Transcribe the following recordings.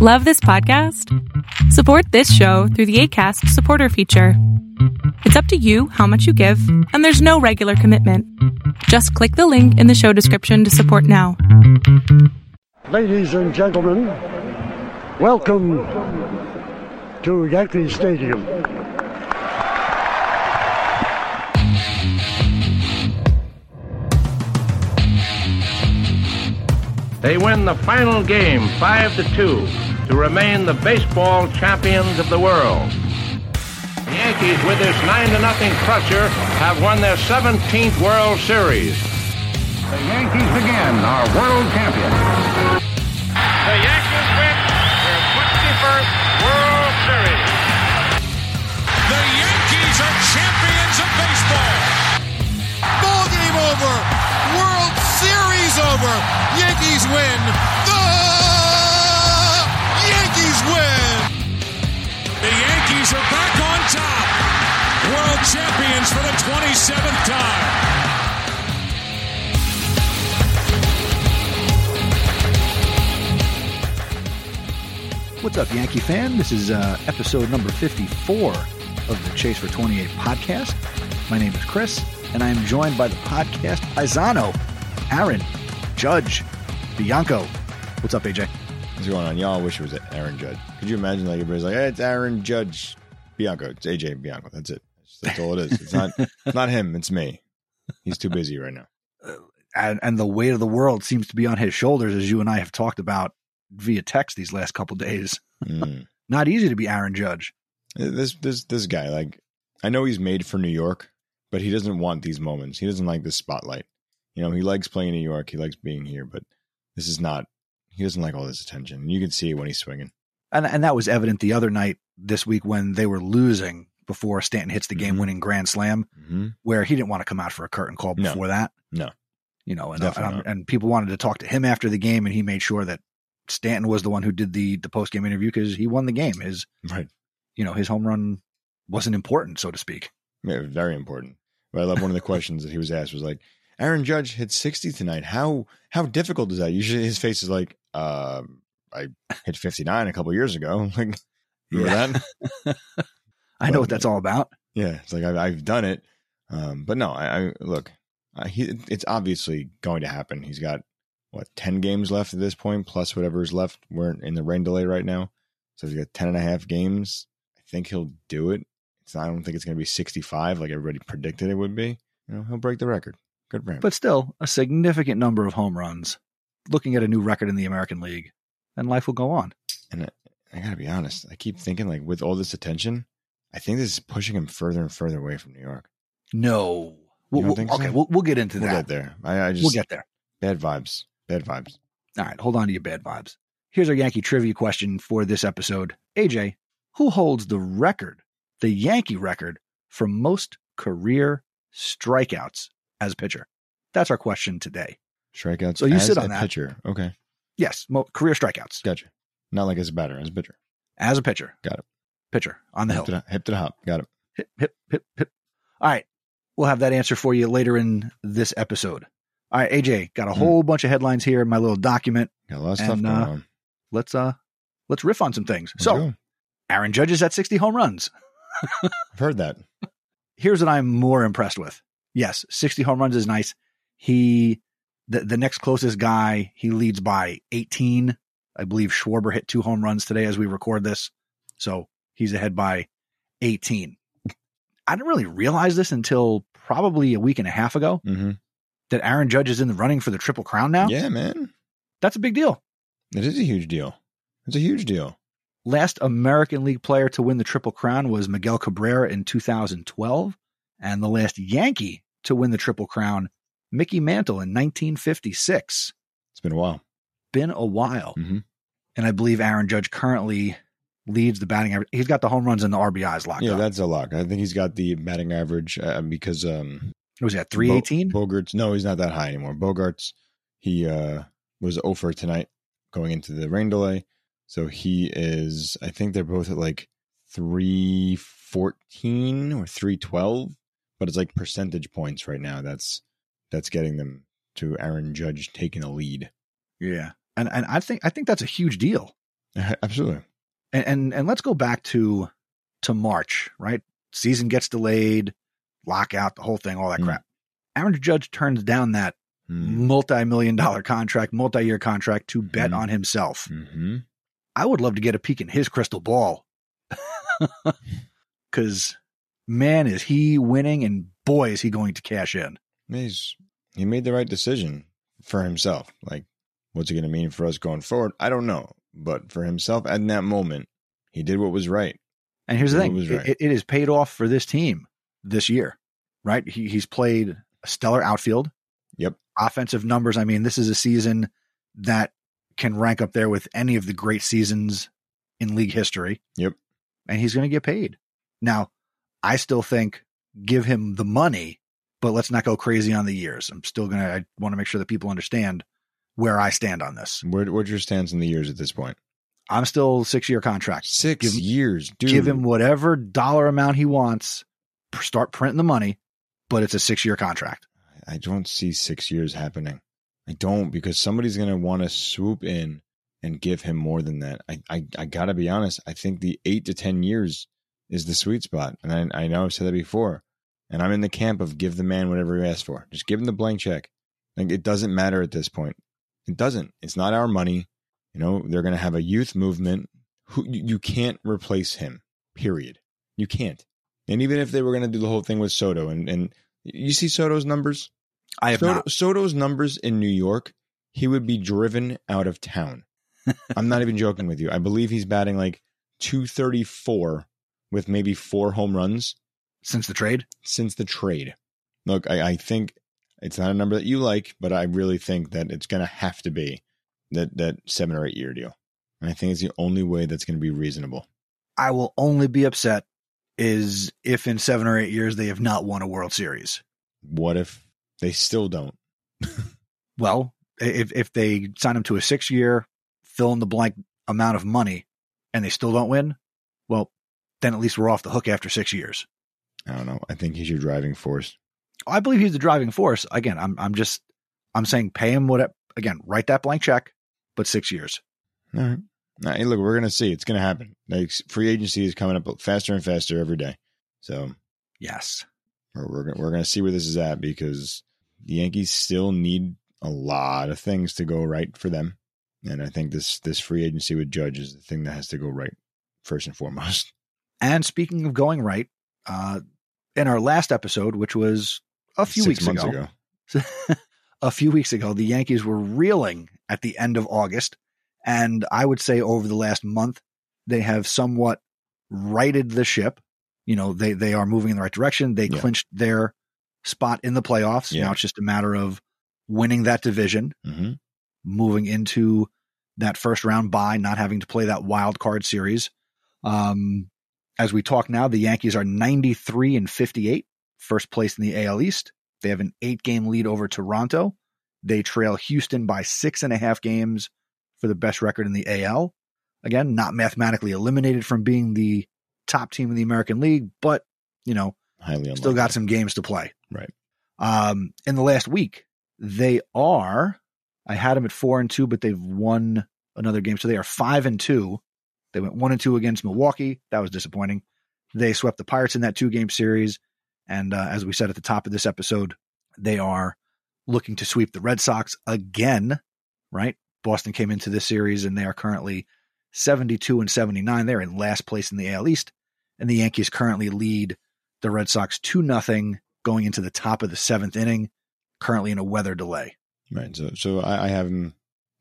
Love this podcast? Support this show through the ACAST supporter feature. It's up to you how much you give, and there's no regular commitment. Just click the link in the show description to support now. Ladies and gentlemen, welcome to Yankee Stadium. They win the final game 5 to 2 to remain the baseball champions of the world. The Yankees, with this 9 to nothing crusher, have won their 17th World Series. The Yankees again are world champions. The Yankees win their 21st World Series. The Yankees are champions of baseball. Ball game over. World Series over. Yankees win. Up, Yankee fan? This is uh, episode number 54 of the Chase for 28 podcast. My name is Chris, and I am joined by the podcast Paisano, Aaron, Judge, Bianco. What's up, AJ? What's going on? Y'all wish it was Aaron Judge. Could you imagine like everybody's like, hey, it's Aaron Judge Bianco. It's AJ Bianco. That's it. That's all it is. It's not it's not him, it's me. He's too busy right now. And, and the weight of the world seems to be on his shoulders, as you and I have talked about via text these last couple days. Mm. Not easy to be Aaron Judge. This this this guy, like I know he's made for New York, but he doesn't want these moments. He doesn't like the spotlight. You know, he likes playing in New York, he likes being here, but this is not he doesn't like all this attention. And you can see it when he's swinging. And, and that was evident the other night this week when they were losing before Stanton hits the game Mhm. winning grand slam, Mm-hmm. where he didn't want to come out for a curtain call No. before that. No. You know, and, Definitely and, and people wanted to talk to him after the game, and he made sure that Stanton was the one who did the the post game interview because he won the game. His Right. you know his home run wasn't important, so to speak. Yeah, very important. But I love one of the questions that he was asked was like, Aaron Judge hit 60 tonight. How how difficult is that? Usually his face is like, uh, I hit 59 a couple years ago. Like, remember Yeah. that? I know what that's all about. Yeah, it's like I've, I've done it. Um, but no, I, I look, I, he, it's obviously going to happen. He's got what 10 games left at this point, plus whatever's left. We're in the rain delay right now. So he's got 10 and a half games. I think he'll do it. It's not, I don't think it's going to be 65 like everybody predicted it would be. You know, he'll break the record. Good for him. But still, a significant number of home runs. Looking at a new record in the American League, and life will go on. and I, I got to be honest, I keep thinking like with all this attention, I think this is pushing him further and further away from New York. No, We'll- we'll- think so? okay, we'll, we'll get into We'll that. get there. I, I just We'll get there. bad vibes. Bad vibes. All right, hold on to your bad vibes. Here's our Yankee trivia question for this episode. AJ, who holds the record, the Yankee record, for most career strikeouts as a pitcher? That's our question today. Strikeouts. So you as sit on a that. pitcher. Okay, Yes, mo- career strikeouts gotcha. Not like as a batter, as a pitcher. as a pitcher. Got it. Pitcher on the Hip hill. to the, hip to the hop. Got it. Hip, hip, hip, hip. All right. We'll have that answer for you later in this episode. All right, AJ, got a Hmm. whole bunch of headlines here in my little document. Got a lot of stuff And, going uh, on. Let's uh let's riff on some things. Let's so go. Aaron Judge is at 60 home runs. I've heard that. here's what I'm more impressed with. Yes, 60 home runs is nice. He, the, the next closest guy, he leads by 18. I believe Schwarber hit two home runs today as we record this. So he's ahead by 18. I didn't really realize this until probably a week and a half ago hmm that Aaron Judge is in the running for the Triple Crown now. Yeah, man. That's a big deal. It is a huge deal. It's a huge deal. Last American League player to win the Triple Crown was Miguel Cabrera in 2012, and the last Yankee to win the Triple Crown, Mickey Mantle in 1956. It's been a while. Been a while. Mhm. And I believe Aaron Judge currently leads the batting average. He's got the home runs and the RBIs locked Yeah, up. that's a lock. I think he's got the batting average uh, because um was that 318? Bo- Bogaerts. No, he's not that high anymore. Bogaerts, he uh, was over tonight going into the rain delay. So he is, I think they're both at like 314 or 312, but it's like percentage points right now. That's that's getting them to Aaron Judge taking a lead. yeah. And and I think I think that's a huge deal. Absolutely. And, and and let's go back to to March, right? Season gets delayed, lockout, the whole thing, all that Mm. crap. Aaron Judge turns down that Hmm. multi-million dollar contract, multi-year contract to bet Mhm. on himself. Mm-hmm. I would love to get a peek in his crystal ball. Cause man, is he winning and boy, is he going to cash in. He's he made the right decision for himself. Like, what's it going to mean for us going forward? I don't know, but for himself at that moment, he did what was right. And here's the thing: it, right. it, it has paid off for this team this year, right? He, he's played a stellar outfield. Yep. Offensive numbers. I mean, this is a season that can rank up there with any of the great seasons in league history. Yep. And he's going to get paid. Now, I still think give him the money, but let's not go crazy on the years. I'm still going to, I want to make sure that people understand where I stand on this. Where, what's your stance in the years at this point? I'm still six year contract. Six Give- years, dude. give him whatever dollar amount he wants, start printing the money, but it's a six year contract. I don't see six years happening. I don't because somebody's going to want to swoop in and give him more than that. I, I, I got to be honest. I think the eight to 10 years is the sweet spot. And I, I know I've said that before. And I'm in the camp of give the man whatever he asks for. Just give him the blank check. Like it doesn't matter at this point. It doesn't. It's not our money. You know, they're going to have a youth movement. Who you, you can't replace him. Period. You can't. And even if they were going to do the whole thing with Soto and, and you see Soto's numbers, I have Soto, not. Soto's numbers in New York, he would be driven out of town. I'm not even joking with you. I believe he's batting like 234 with maybe four home runs Since the trade, since the trade. Look, I, I think it's not a number that you like, but I really think that it's going to have to be that, that seven or eight year deal. And I think it's the only way that's going to be reasonable. I will only be upset is if in seven or eight years they have not won a World Series. What if they still don't? Well, if if they sign him to a six year, fill in the blank amount of money, and they still don't win, well, then at least we're off the hook after six years. I don't know. I think he's your driving force. I believe he's the driving force. Again, I'm I'm just I'm saying pay him what again, write that blank check, but six years. All right. Now, hey, look, we're gonna see. It's gonna happen. Like free agency is coming up faster and faster every day. So Yes. we're we're, gonna- we're gonna see where this is at because the Yankees still need a lot of things to go right for them, and I think this this free agency with Judge is the thing that has to go right first and foremost. And speaking of going right, uh, in our last episode, which was a few Six weeks ago, ago. a few weeks ago, the Yankees were reeling at the end of August. And I would say over the last month, they have somewhat righted the ship. You know, they, they are moving in the right direction. They Yeah. clinched their spot in the playoffs. Yeah. Now it's just a matter of winning that division, hmm moving into that first round by not having to play that wild card series. Um, as we talk now, the Yankees are 93 and 58, first place in the AL East. They have an eight game lead over Toronto. They trail Houston by six and a half games for the best record in the AL. Again, not mathematically eliminated from being the top team in the American League, but, you know, Highly still got some games to play. Right. Um, in the last week, they are. I had them at four and two, but they've won another game, so they are five and two. They went one and two against Milwaukee. That was disappointing. They swept the Pirates in that two game series, and uh, as we said at the top of this episode, they are looking to sweep the Red Sox again. Right? Boston came into this series, and they are currently seventy-two and seventy-nine. They're in last place in the AL East, and the Yankees currently lead the Red Sox two nothing going into the top of the seventh inning, currently in a weather delay. Right. So so I, I have them.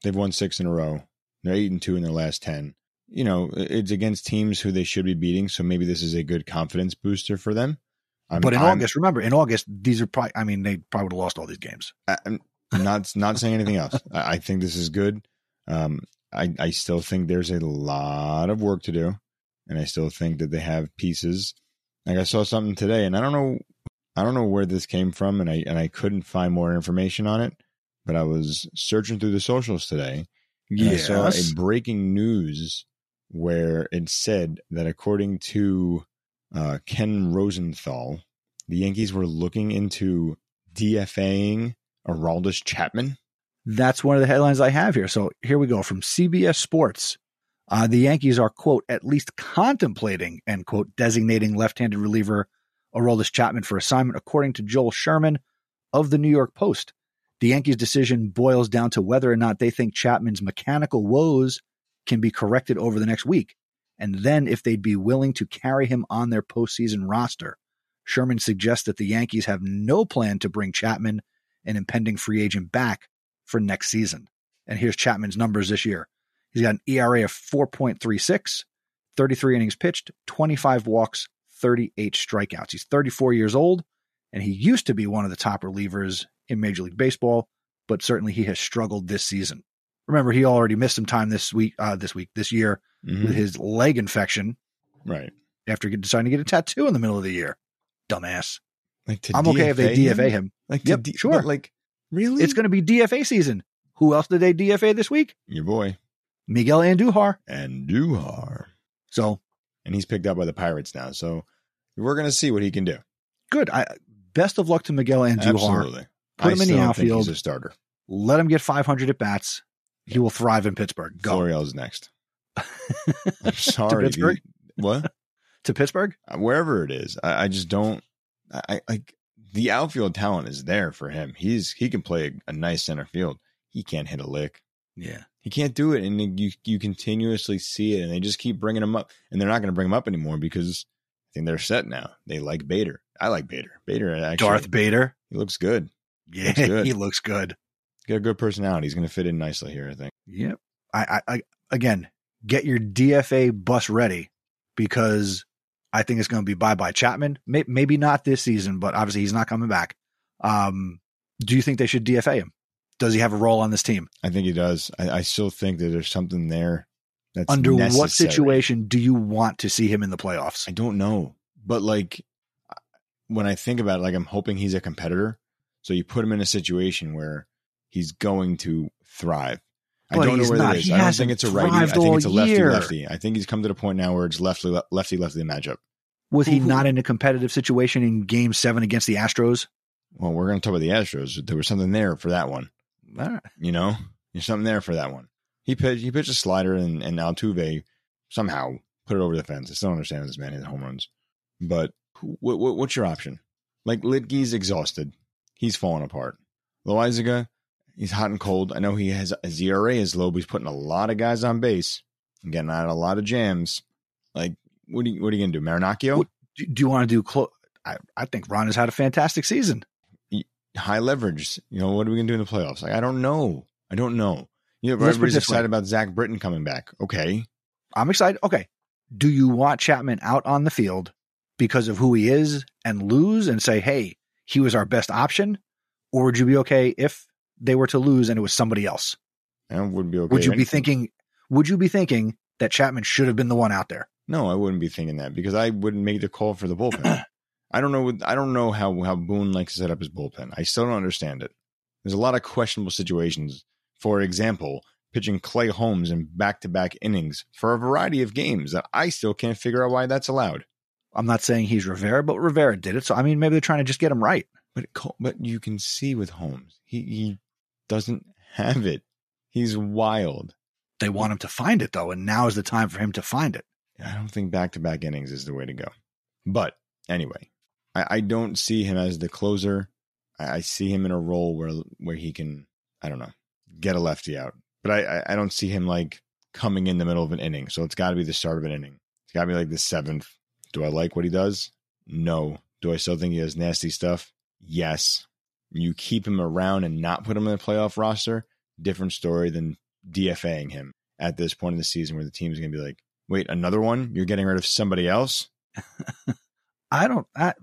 They've won six in a row. They're eight and two in their last ten. You know, it's against teams who they should be beating. So maybe this is a good confidence booster for them. I'm, but in I'm- August, remember, in August, these are probably, I mean, they probably would have lost all these games. I- I'm not not saying anything else. I, I think this is good. Um, I I still think there's a lot of work to do, and I still think that they have pieces. Like I saw something today, and I don't know, I don't know where this came from, and I and I couldn't find more information on it. But I was searching through the socials today, and I saw a breaking news where it said that according to uh, Ken Rosenthal, the Yankees were looking into DFAing Aroldis Chapman. That's one of the headlines I have here. So here we go from CBS Sports. Uh, the Yankees are, quote, at least contemplating, end quote, designating left handed reliever Aroldis Chapman for assignment, according to Joel Sherman of the New York Post. The Yankees' decision boils down to whether or not they think Chapman's mechanical woes can be corrected over the next week, and then if they'd be willing to carry him on their postseason roster. Sherman suggests that the Yankees have no plan to bring Chapman, an impending free agent, back for next season. And here's Chapman's numbers this year. He's got an ERA of 4.36, 33 innings pitched, 25 walks, 38 strikeouts. He's 34 years old, and he used to be one of the top relievers in Major League Baseball, but certainly he has struggled this season. Remember, he already missed some time this week, uh, this week, this year Mhm. with his leg infection Right. after deciding to get a tattoo in the middle of the year. Dumbass. Like I'm okay if they DFA him. Like Yep, D- sure. Like really? It's going to be DFA season. Who else did they DFA this week? your boy Miguel Andujar. and Duhar, So and he's picked up by the Pirates now. So we're gonna see what he can do. good. I, best of luck to Miguel Andujar. Absolutely. Put I him in the still don't think outfield. He's a starter. Let him get 500 at bats. He will thrive in Pittsburgh. Go Florial's next. I'm sorry. to Pittsburgh? dude. What? to Pittsburgh. Wherever it is, I, I just don't. I, I like the outfield talent is there for him. He's he can play a, a nice center field. He can't hit a lick. Yeah. He can't do it, and you you continuously see it, and they just keep bringing him up, and they're not going to bring him up anymore because I think they're set now. They like Bader. I like Bader. Bader actually, Darth Bader. he looks good. Yeah, Looks good. he looks good. He's got a good personality. He's going to fit in nicely here. I think. Yep. I, I, I again get your DFA bus ready because I think it's going to be bye bye Chapman. May, maybe not this season, but obviously he's not coming back. Um, do you think they should DFA him? Does he have a role on this team? I think he does. I, I still think that there's something there. That's Under what situation do you want to see him in the playoffs? I don't know, but like when I think about it, like I'm hoping he's a competitor. So you put him in a situation where he's going to thrive. I don't know where not. it is. He I don't think it's a righty. I think it's a lefty year. lefty. I think he's come to the point now where it's lefty lefty lefty matchup. Was he Who- who- not in a competitive situation in Game Seven against the Astros? Well, we're going to talk about the Astros. There was something there for that one. All right. You know, there's something there for that one. He pitched. He pitched a slider, and and Altuve somehow put it over the fence. I still don't understand this man hit home runs. But what, what, what's your option? Like Luetge's exhausted. He's falling apart. Loaisiga, he's hot and cold. I know he has his ERA is low, but he's putting a lot of guys on base and getting out a lot of jams. Like, what are you what are you gonna do? Marinaccio? What- Do, do you want to do? Clo- I, I think Ron has had a fantastic season. high leverage. You know, what are we gonna do in the playoffs? Like, I don't know. I don't know. You know, Let's put it everybody's excited about Zack Britton coming back. Okay. I'm excited. Okay. Do you want Chapman out on the field because of who he is and lose and say, hey, he was our best option? Or would you be okay if they were to lose and it was somebody else? I would be okay. would you be thinking, would you be thinking that Chapman should have been the one out there? No, I wouldn't be thinking that because I wouldn't make the call for the bullpen. I don't know. I don't know how how Boone likes to set up his bullpen. I still don't understand it. There's a lot of questionable situations. For example, pitching Clay Holmes in back to back innings for a variety of games that I still can't figure out why that's allowed. I'm not saying he's Rivera, but Rivera did it. So, I mean, maybe they're trying to just get him right. But but you can see with Holmes, he he doesn't have it. He's wild. They want him to find it, though. And now is the time for him to find it. I don't think back to back innings is the way to go. But anyway, I, I don't see him as the closer. I, I see him in a role where where he can, I don't know, get a lefty out. But I, I, I don't see him like coming in the middle of an inning. So it's got to be the start of an inning. It's got to be like the seventh. Do I like what he does? No. Do I still think he has nasty stuff? Yes. You keep him around and not put him in the playoff roster. Different story than DFAing him at this point in the season where the team's going to be like, wait, another one? You're getting rid of somebody else? I don't, I,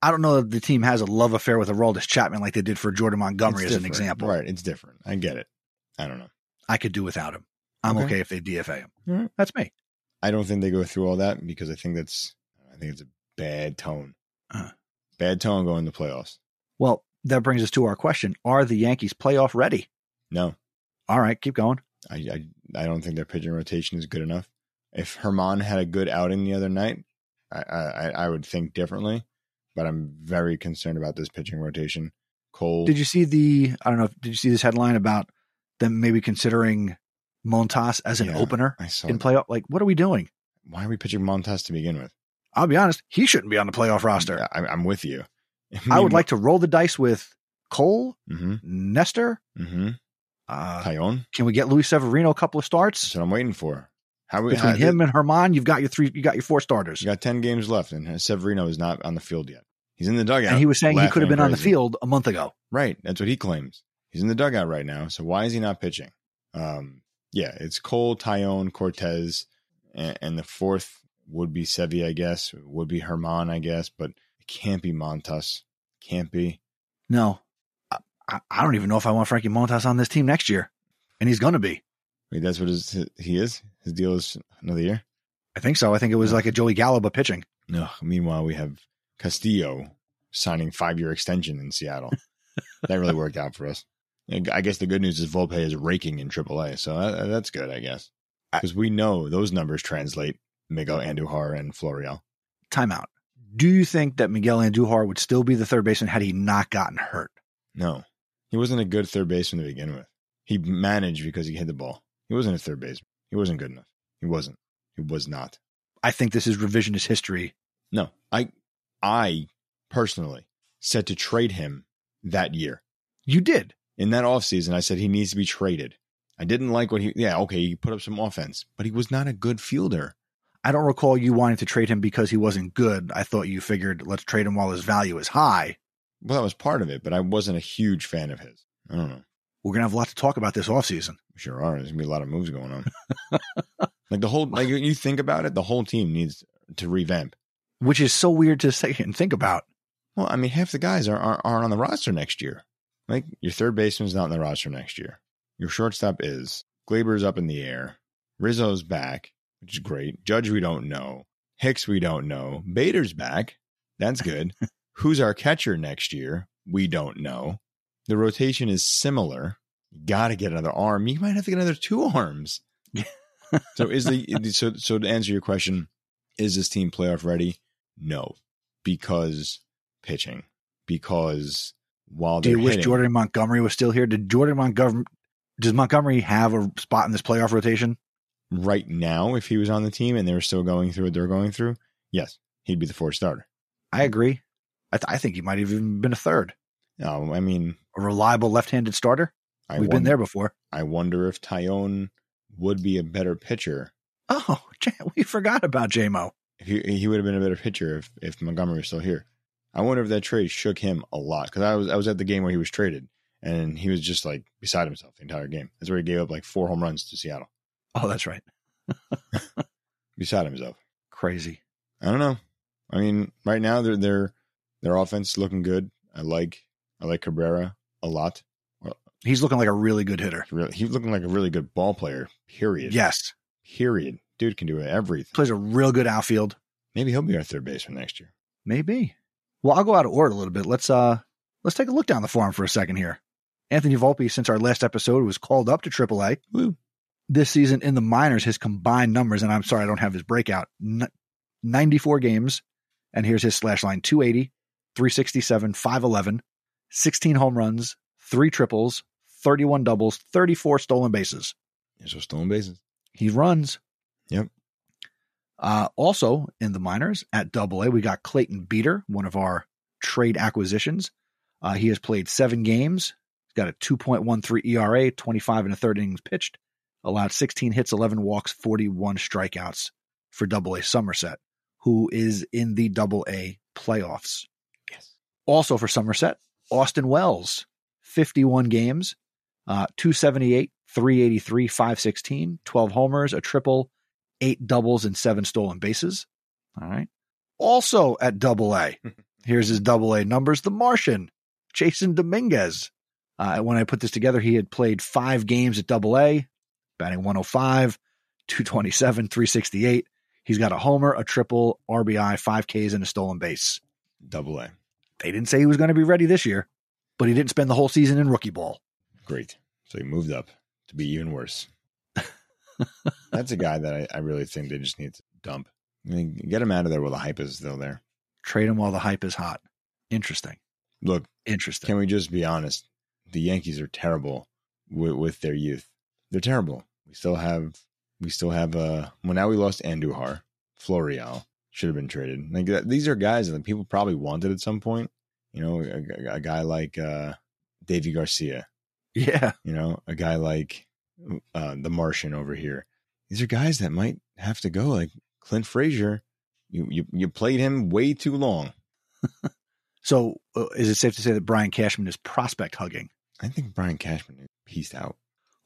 I don't know that the team has a love affair with Aroldis Chapman like they did for Jordan Montgomery as an example. Right. It's different. I get it. I don't know. I could do without him. I'm okay, Okay. if they DFA him. Right. That's me. I don't think they go through all that because I think that's, I think it's a bad tone. Uh. Bad tone going to playoffs. Well, that brings us to our question: Are the Yankees playoff ready? No, All right, keep going. I, I, I don't think their pitching rotation is good enough. If Germán had a good outing the other night, I, I, I would think differently. But I'm very concerned about this pitching rotation. Cole, Did you see the? I don't know. Did you see this headline about them maybe considering Montas as an Yeah, opener I saw in that. playoff. Like, what are we doing? Why are we pitching Montas to begin with? I'll be honest, he shouldn't be on the playoff roster. I, I'm with you. I would like to roll the dice with Cole, Mm-hmm. Nestor. Mm-hmm. Uh, Taillon. can we get Luis Severino a couple of starts That's what I'm waiting for. How we between how- him and Germán? You've got your three. You got your four starters. You got ten games left, and Severino is not on the field yet. He's in the dugout. and he was saying he could have been on the field a month ago. Right. That's what he claims. He's in the dugout right now. So why is he not pitching? Um, yeah, it's Cole, Taillon, Cortes, and, and the fourth would be Sevi, I guess. Would be Germán, I guess, but can't be Montas. Can't be. No, I, I, don't even know if I want Frankie Montas on this team next year, and he's going to be. Wait, that's what his, he is. His deal is another year. I think so. I think it was like a Joey Gallo but pitching. No. Meanwhile, we have Castillo signing five year extension in Seattle. that really worked out for us. I guess the good news is Volpe is raking in AAA, so that's good, I guess, because we know those numbers translate Miguel Andujar and Florial. Timeout. Do you think that Miguel Andujar would still be the third baseman had he not gotten hurt? No, he wasn't a good third baseman to begin with. He managed because he hit the ball. He wasn't a third baseman. He wasn't good enough. He wasn't. He was not. I think this is revisionist history. No, I, I personally said to trade him that year. You did. in that offseason, I said he needs to be traded. I didn't like what he, yeah, okay, he put up some offense, but he was not a good fielder. I don't recall you wanting to trade him because he wasn't good. I thought you figured let's trade him while his value is high. Well, that was part of it, but I wasn't a huge fan of his. I don't know. We're going to have a lot to talk about this offseason. We sure are. There's gonna be a lot of moves going on. like the whole, like you think about it, the whole team needs to revamp. which is so weird to say and think about. Well, I mean, half the guys are, are aren't on the roster next year. Like your third baseman's not on the roster next year. Your shortstop is. Gleyber's up in the air. Rizzo's back, which is great. Judge, we don't know. Hicks, we don't know. Bader's back. That's good. Who's our catcher next year? We don't know. The rotation is similar. You got to get another arm. You might have to get another two arms. so is the so so to answer your question, is this team playoff ready? No, because pitching. Because while Do you wish hitting, Jordan Montgomery was still here? Did Jordan Montgomery does Montgomery have a spot in this playoff rotation? Right now, if he was on the team and they were still going through what they're going through, yes, he'd be the fourth starter. I agree. I, th- I think he might have even been a third, No, I mean, a reliable left-handed starter. I We've been there before. I wonder if Taillon would be a better pitcher. Oh, we forgot about JMO. If he he would have been a better pitcher if if Montgomery was still here. I wonder if that trade shook him a lot because I was I was at the game where he was traded and he was just like beside himself the entire game. That's where he gave up like four home runs to Seattle. Oh, that's right. Beside himself. Crazy. I don't know. I mean, right now their their their offense looking good. I like I like Cabrera a lot. He's looking like a really good hitter. Really- He's looking like a really good ball player. Period. Yes, Period. Dude can do everything. plays a real good outfield. Maybe he'll be our third baseman next year. Maybe. Well, I'll go out of order a little bit. Let's uh let's take a look down the farm for a second here. Anthony Volpe, since our last episode, was called up to AAA. Woo. This season in the minors, his combined numbers, and I'm sorry I don't have his breakout, 94 games, and here's his slash line 280, 367, 511, 16 home runs, three triples, 31 doubles, 34 stolen bases. Those stolen bases. He runs. Yep. Uh, also in the minors at Double A, we got Clayton Beeter, one of our trade acquisitions. Uh, he has played seven games. He's got a 2.13 ERA, 25 and a third innings pitched, allowed 16 hits, 11 walks, 41 strikeouts for Double A Somerset, who is in the Double A playoffs. Yes. Also for Somerset, Austin Wells, 51 games, uh, 278, 383, 516, 12 homers, a triple, eight doubles, and seven stolen bases. All right. Also at double A, here's his double A numbers The Martian, Jasson Dominguez. Uh, when I put this together, he had played five games at double A, batting 105, 227, 368. He's got a homer, a triple, RBI, five Ks, and a stolen base. Double A. They didn't say he was going to be ready this year, but he didn't spend the whole season in rookie ball. Great. So he moved up to be even worse. That's a guy that I, I really think they just need to dump. I mean, get him out of there while the hype is still there. Trade him while the hype is hot. Interesting. Look, Interesting. can we just be honest? The Yankees are terrible with, with their youth. They're terrible. We still have we still have uh well now we lost Andujar, Florial should have been traded. Like that, these are guys that people probably wanted at some point. You know, a, a guy like uh Deivi Garcia, Yeah. you know, a guy like uh the Martian over here. These are guys that might have to go. Like Clint Frazier, you you you played him way too long. So uh, is it safe to say that Brian Cashman is prospect hugging? I think Brian Cashman is pieced out.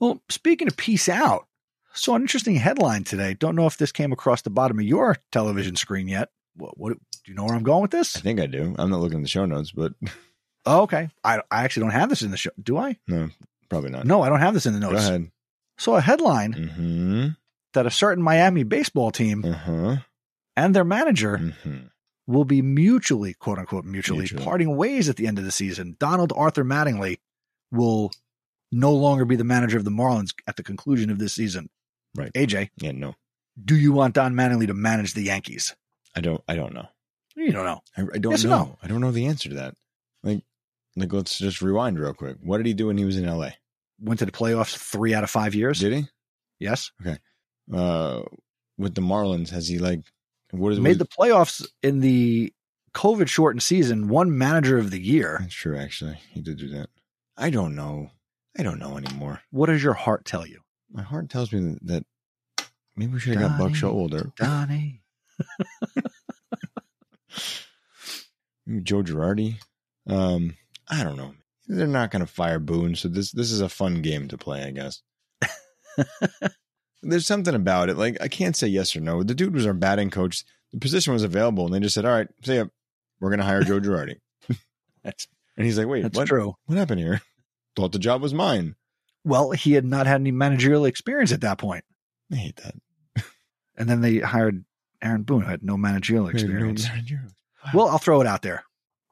Well, speaking of peace out, saw an interesting headline today. Don't know if this came across the bottom of your television screen yet. What, what do you know where I'm going with this? I think I do. I'm not looking at the show notes, but Oh, okay. I, I actually don't have this in the show. Do I? no, probably not. No, I don't have this in the notes. Go ahead. So a headline Mm-hmm. that a certain Miami baseball team Uh-huh. and their manager Mm-hmm. will be mutually, quote unquote, mutually, Mutually. parting ways at the end of the season. Donald Arthur Mattingly will no longer be the manager of the Marlins at the conclusion of this season. Right. AJ, Yeah, no. do you want Don Mattingly to manage the Yankees? I don't I don't know. You don't know. I, I don't Yes know. no? I don't know the answer to that. Like like let's just rewind real quick. What did he do when he was in LA? Went to the playoffs three out of five years. Did he? yes. Okay. Uh with the Marlins, has he like what is Made what- the playoffs in the COVID shortened season, one manager of the year. That's true actually. He did do that. I don't know. I don't know anymore. What does your heart tell you? My heart tells me that, that maybe we should have got Buck Donnie. Showalter. Donnie. Maybe Joe Girardi. Um, I don't know. They're not going to fire Boone, so this this is a fun game to play, I guess. There's something about it. Like I can't say yes or no. The dude was our batting coach. The position was available, and they just said, "All right, see ya. We're going to hire Joe Girardi." That's and he's like, "Wait, that's what? true. What happened here? Thought the job was mine." Well, he had not had any managerial experience at that point. I hate that. And then they hired Aaron Boone, who had no managerial experience. Wow. Well, I'll throw it out there.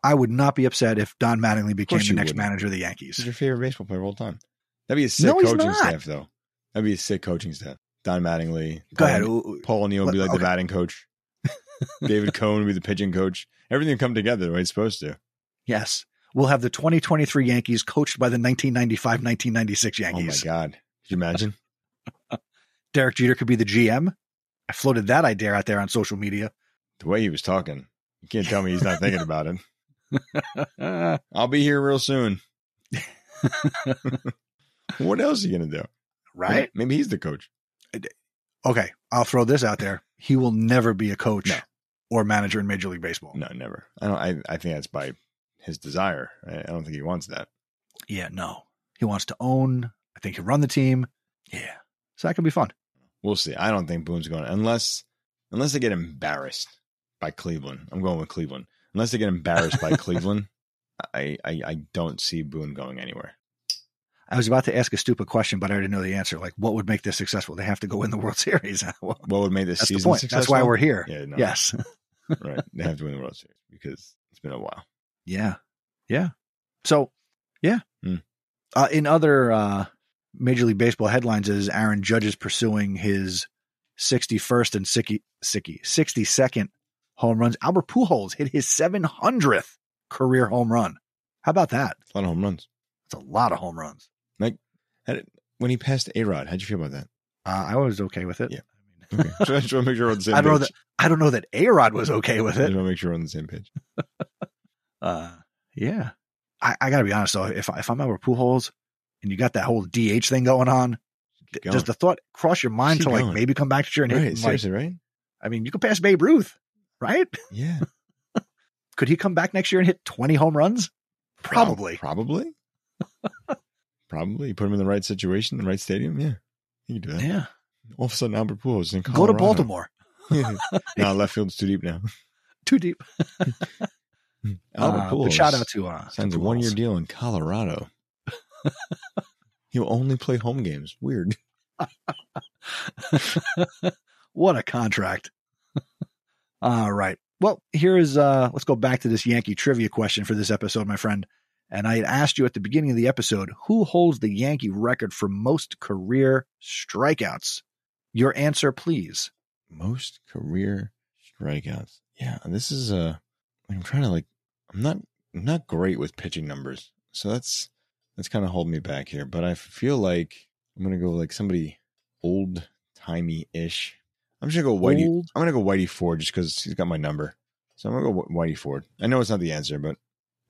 I would not be upset if Don Mattingly became the next wouldn't. manager of the He's Yankees. your favorite baseball player of all time. That'd be a sick No, coaching staff, though. That'd be a sick coaching staff. Don Mattingly. Go Paul- ahead. Ooh, Paul O'Neill would be like Okay. the batting coach. David Cone would be the pitching coach. Everything would come together the way it's supposed to. Yes. We'll have the 2023 Yankees coached by the 1995 1996 Yankees. Oh my God. Could you imagine? Derek Jeter could be the GM. I floated that idea out there on social media. the way he was talking. You can't tell me he's not thinking about it. I'll be here real soon. what else are you going to do? right? Maybe he's the coach. Okay. I'll throw this out there. He will never be a coach No. or manager in Major League Baseball. No, never. I don't. I, I think that's by his desire. I, don't think he wants that. Yeah, no. He wants to own. I think he'll run the team. Yeah. So that could be fun. We'll see. I don't think Boone's going unless unless they get embarrassed by Cleveland. I'm going with Cleveland. Unless they get embarrassed by Cleveland, I, I I don't see Boone going anywhere. I was about to ask a stupid question, but I already know the answer. Like, what would make this successful? They have to go win the World Series. Well, What would make this that's the season point. That's why we're here. Yeah, no, Yes. right. They have to win the World Series because it's been a while. Yeah. Yeah. So, yeah. Hmm. Uh, in other uh, Major League Baseball headlines, is Aaron Judge is pursuing his 61st and 60, 60, 62nd home runs. Albert Pujols hit his 700th career home run. How about that? A lot of home runs. That's a lot of home runs. Did- when he passed A Rod, how'd you feel about that? Uh, I was okay with it. Yeah. Okay. so I just want to make sure we're on the same I don't know that I don't know that A Rod was okay with I it. just want to make sure we're on the same page. Uh, yeah. I, I got to be honest though. If if I'm Albert Pujols and you got that whole DH thing going on, Keep does the thought cross your mind Keep to like going. maybe come back to year and hit? right, like, seriously, right? I mean, you could pass Babe Ruth, right? Yeah. Could he come back next year and hit 20 home runs? Probably. Probably. Probably. You put him in the right situation, the right stadium. Yeah. He can do that. Yeah. All of a sudden, Albert Pujols in Go to Colorado. Baltimore. no, left field's too deep now. Too deep. Albert Uh, Pujols shout out to uh, to signs a one year deal in Colorado. He'll only play home games. Weird. what a contract. All right. Well, here is uh let's go back to this Yankee trivia question for this episode, my friend. And I had asked you at the beginning of the episode, who holds the Yankee record for most career strikeouts? Your answer, please. Most career strikeouts. Yeah, this is uh I'm trying to like I'm not I'm not great with pitching numbers. So that's that's kind of holding me back here, but I feel like I'm going to go like somebody old timey ish. I'm just gonna go Whitey. Old- I'm gonna go Whitey Ford just because he's got my number. So I'm gonna go Whitey Ford. I know it's not the answer, but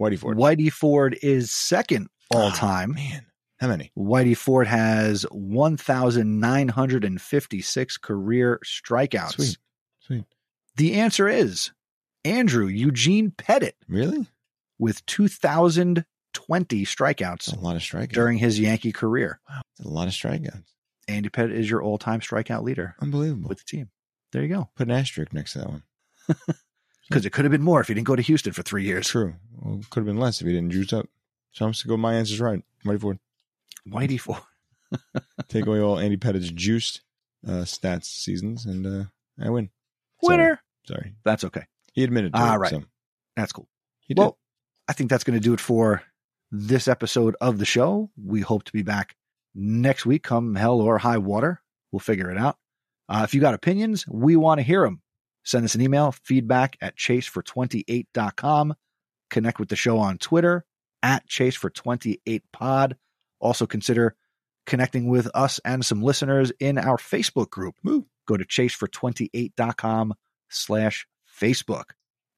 Whitey Ford. Whitey Ford is second all Ah, time. man. How many? Whitey Ford has 1,956 career strikeouts. Sweet, sweet. The answer is Andrew Eugene Pettitte Really? with 2,020 strikeouts That's a lot of strikeouts. during his Yankee career. That's a lot of strikeouts. Andy Pettitte is your all time strikeout leader Unbelievable. with the team. There you go. Put an asterisk next to that one. Because it could have been more if he didn't go to Houston for three years. True. Well, could have been less if he didn't juice up. So I'm just gonna go. My answer's right. Whitey Ford. Whitey Ford. Take away all Andy Pettitte's juiced uh, stats seasons, and uh, I win. Sorry. Winner. Sorry. That's okay. He admitted to Ah, it. right. So That's cool. he did. Well, I think that's going to do it for this episode of the show. We hope to be back next week, come hell or high water. We'll figure it out. Uh, if you got opinions, we want to hear them. Send us an email, feedback at chasefor28.com. Connect with the show on Twitter at chasefor28pod. Also consider connecting with us and some listeners in our Facebook group. Go to chasefor28.com slash Facebook.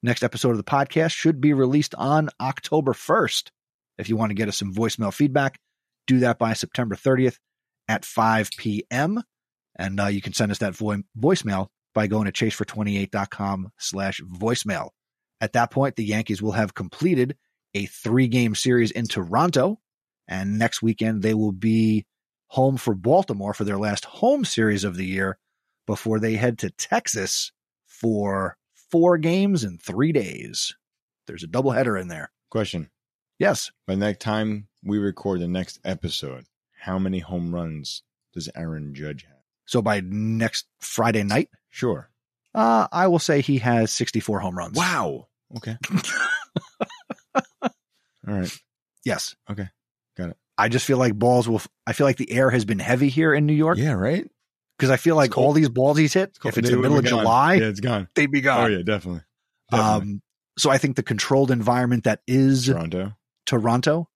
Next episode of the podcast should be released on October 1st. If you want to get us some voicemail feedback, do that by September 30th at 5 p.m. And uh, you can send us that vo- voicemail by going to chasefor28.com slash voicemail. At that point, the Yankees will have completed a three game series in Toronto. And next weekend, they will be home for Baltimore for their last home series of the year before they head to Texas for four games in three days. There's a doubleheader in there. Question: Yes. By the next time we record the next episode, how many home runs does Aaron Judge have? So by next Friday night, Sure. uh, I will say he has 64 home runs. Wow. Okay. All right. Yes. Okay. Got it. I just feel like balls will, I feel like the air has been heavy here in New York Yeah. Right. Because I feel like It's all these balls he's hit, if it's They the middle of gone. July, yeah, it's gone. they'd be gone. Oh yeah, definitely. definitely. um, so I think the controlled environment that is Toronto. Toronto,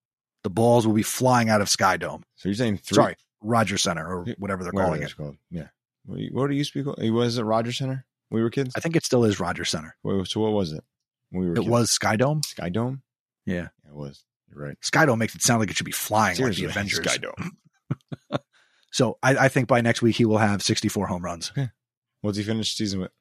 the balls will be flying out of Sky Dome. So you're saying three? Sorry, Rogers Center or whatever they're whatever calling it. called. Yeah. What, do you- what did it used to be called? It was at Rogers Center. when We were kids. I think it still is Rogers Center. Wait, so what was it? When we were It kids? was Sky Dome. Sky Dome. Yeah. Yeah, it was. You're right. Sky Dome makes it sound like it should be flying Seriously, like the Avengers. Sky Dome. So I, I think by next week he will have 64 home runs. Okay. What's he finished season with?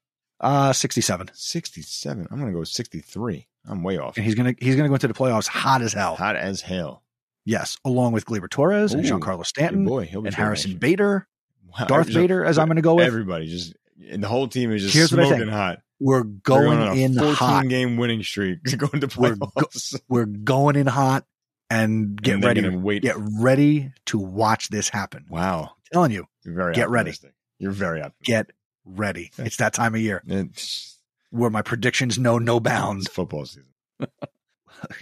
Uh 67. 67. I'm gonna go 63. I'm way off. And he's gonna he's gonna go into the playoffs hot as hell. Hot as hell. Yes, along with Gleyber Torres and Ooh, Giancarlo Stanton boy, he'll be and Harrison. Bader, Wow, Darth just- Vader, as I'm gonna go with. Everybody just and the whole team is just Here's smoking hot. We're going in 14 hot. game winning streak going to We're go- playoffs. We're going in hot and get And ready. wait. Get ready to watch this happen. Wow, telling you, you're very Get ready. You're very optimistic. get ready. It's that time of year It's, where my predictions know no bounds. football season.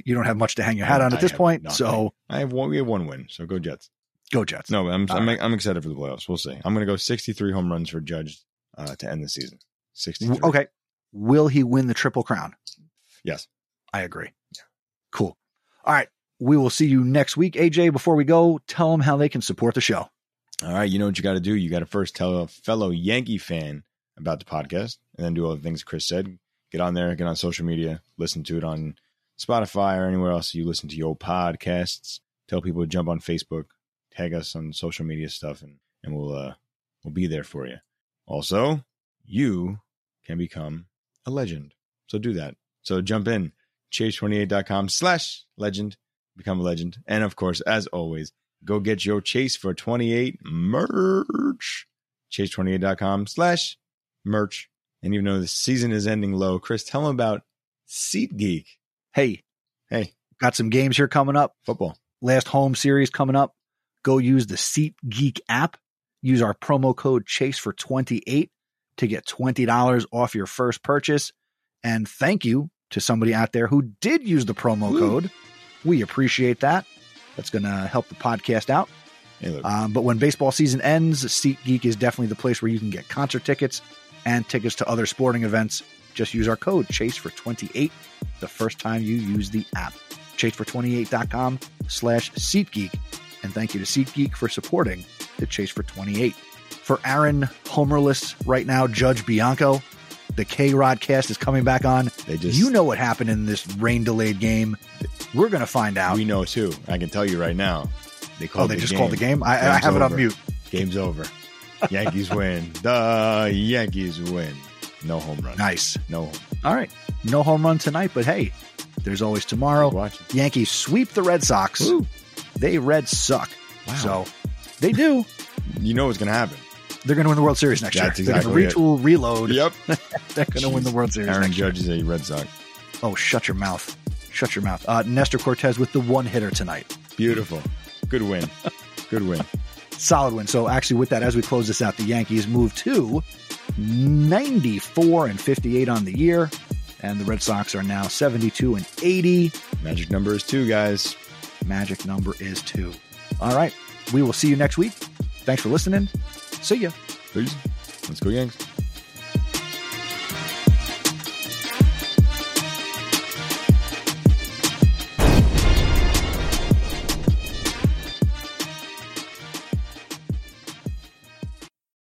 You don't have much to hang your hat on I at this point, nothing. so I have one. We have one win, so go Jets. go Jets. No, I'm I'm, right. I'm excited for the playoffs. We'll see. I'm going to go 63 home runs for Judge uh, to end the season. 63. Okay. Will he win the triple crown? Yes. I agree. Cool. All right. We will see you next week. AJ, before we go, tell them how they can support the show. All right. You know what you got to do? You got to first tell a fellow Yankee fan about the podcast and then do all the things Chris said. Get on there, get on social media, listen to it on Spotify or anywhere else you listen to your podcasts. Tell people to jump on Facebook, tag us on social media stuff, and, and we'll uh, we'll be there for you. Also, you can become a legend. So do that. So jump in, chase28.com slash legend, become a legend. And of course, as always, go get your Chase for 28 merch. Chase28.com slash merch. And even though the season is ending low, Chris, tell them about SeatGeek. Hey, Hey, got some games here coming up. football. Last home series coming up. Go use the Seat Geek app. Use our promo code Chase for 28 to get $20 off your first purchase. And thank you to somebody out there who did use the promo Woo. code. We appreciate that. That's going to help the podcast out. Hey. Um, but when baseball season ends, SeatGeek is definitely the place where you can get concert tickets and tickets to other sporting events. Just use our code Chase for 28 the first time you use the app. Chase428.com slash SeatGeek. And thank you to SeatGeek for supporting the Chase for 28 for Aaron Homerless right now, Judge Bianco. The KayRod cast is coming back on. They just- you know what happened in this rain delayed game. We're going to find out. We know too. I can tell you right now. They called. oh, they the just game. called the game? I, I have it on mute. Game's over. Yankees win. The Yankees win. No home run. Nice. No. All right. No home run tonight, but hey, there's always tomorrow. Yankees sweep the Red Sox. Woo. They Reds suck. Wow. So they do. You know what's going to happen. They're going to win the World Series next That's year. exactly They're going to retool, reload. Yep. They're going to win the World Series Aaron next year. Judge is a Red Sox. Oh, shut your mouth. Shut your mouth. Uh, Nestor Cortes with the one hitter tonight. Beautiful. Good win. Good win. Solid win. So actually, with that, as we close this out, the Yankees move to 94 and 58 on the year, and the Red Sox are now 72 and 80. Magic number is two, guys. Magic number is two. All right. We will see you next week. Thanks for listening. See ya. Peace. Let's go, Yanks.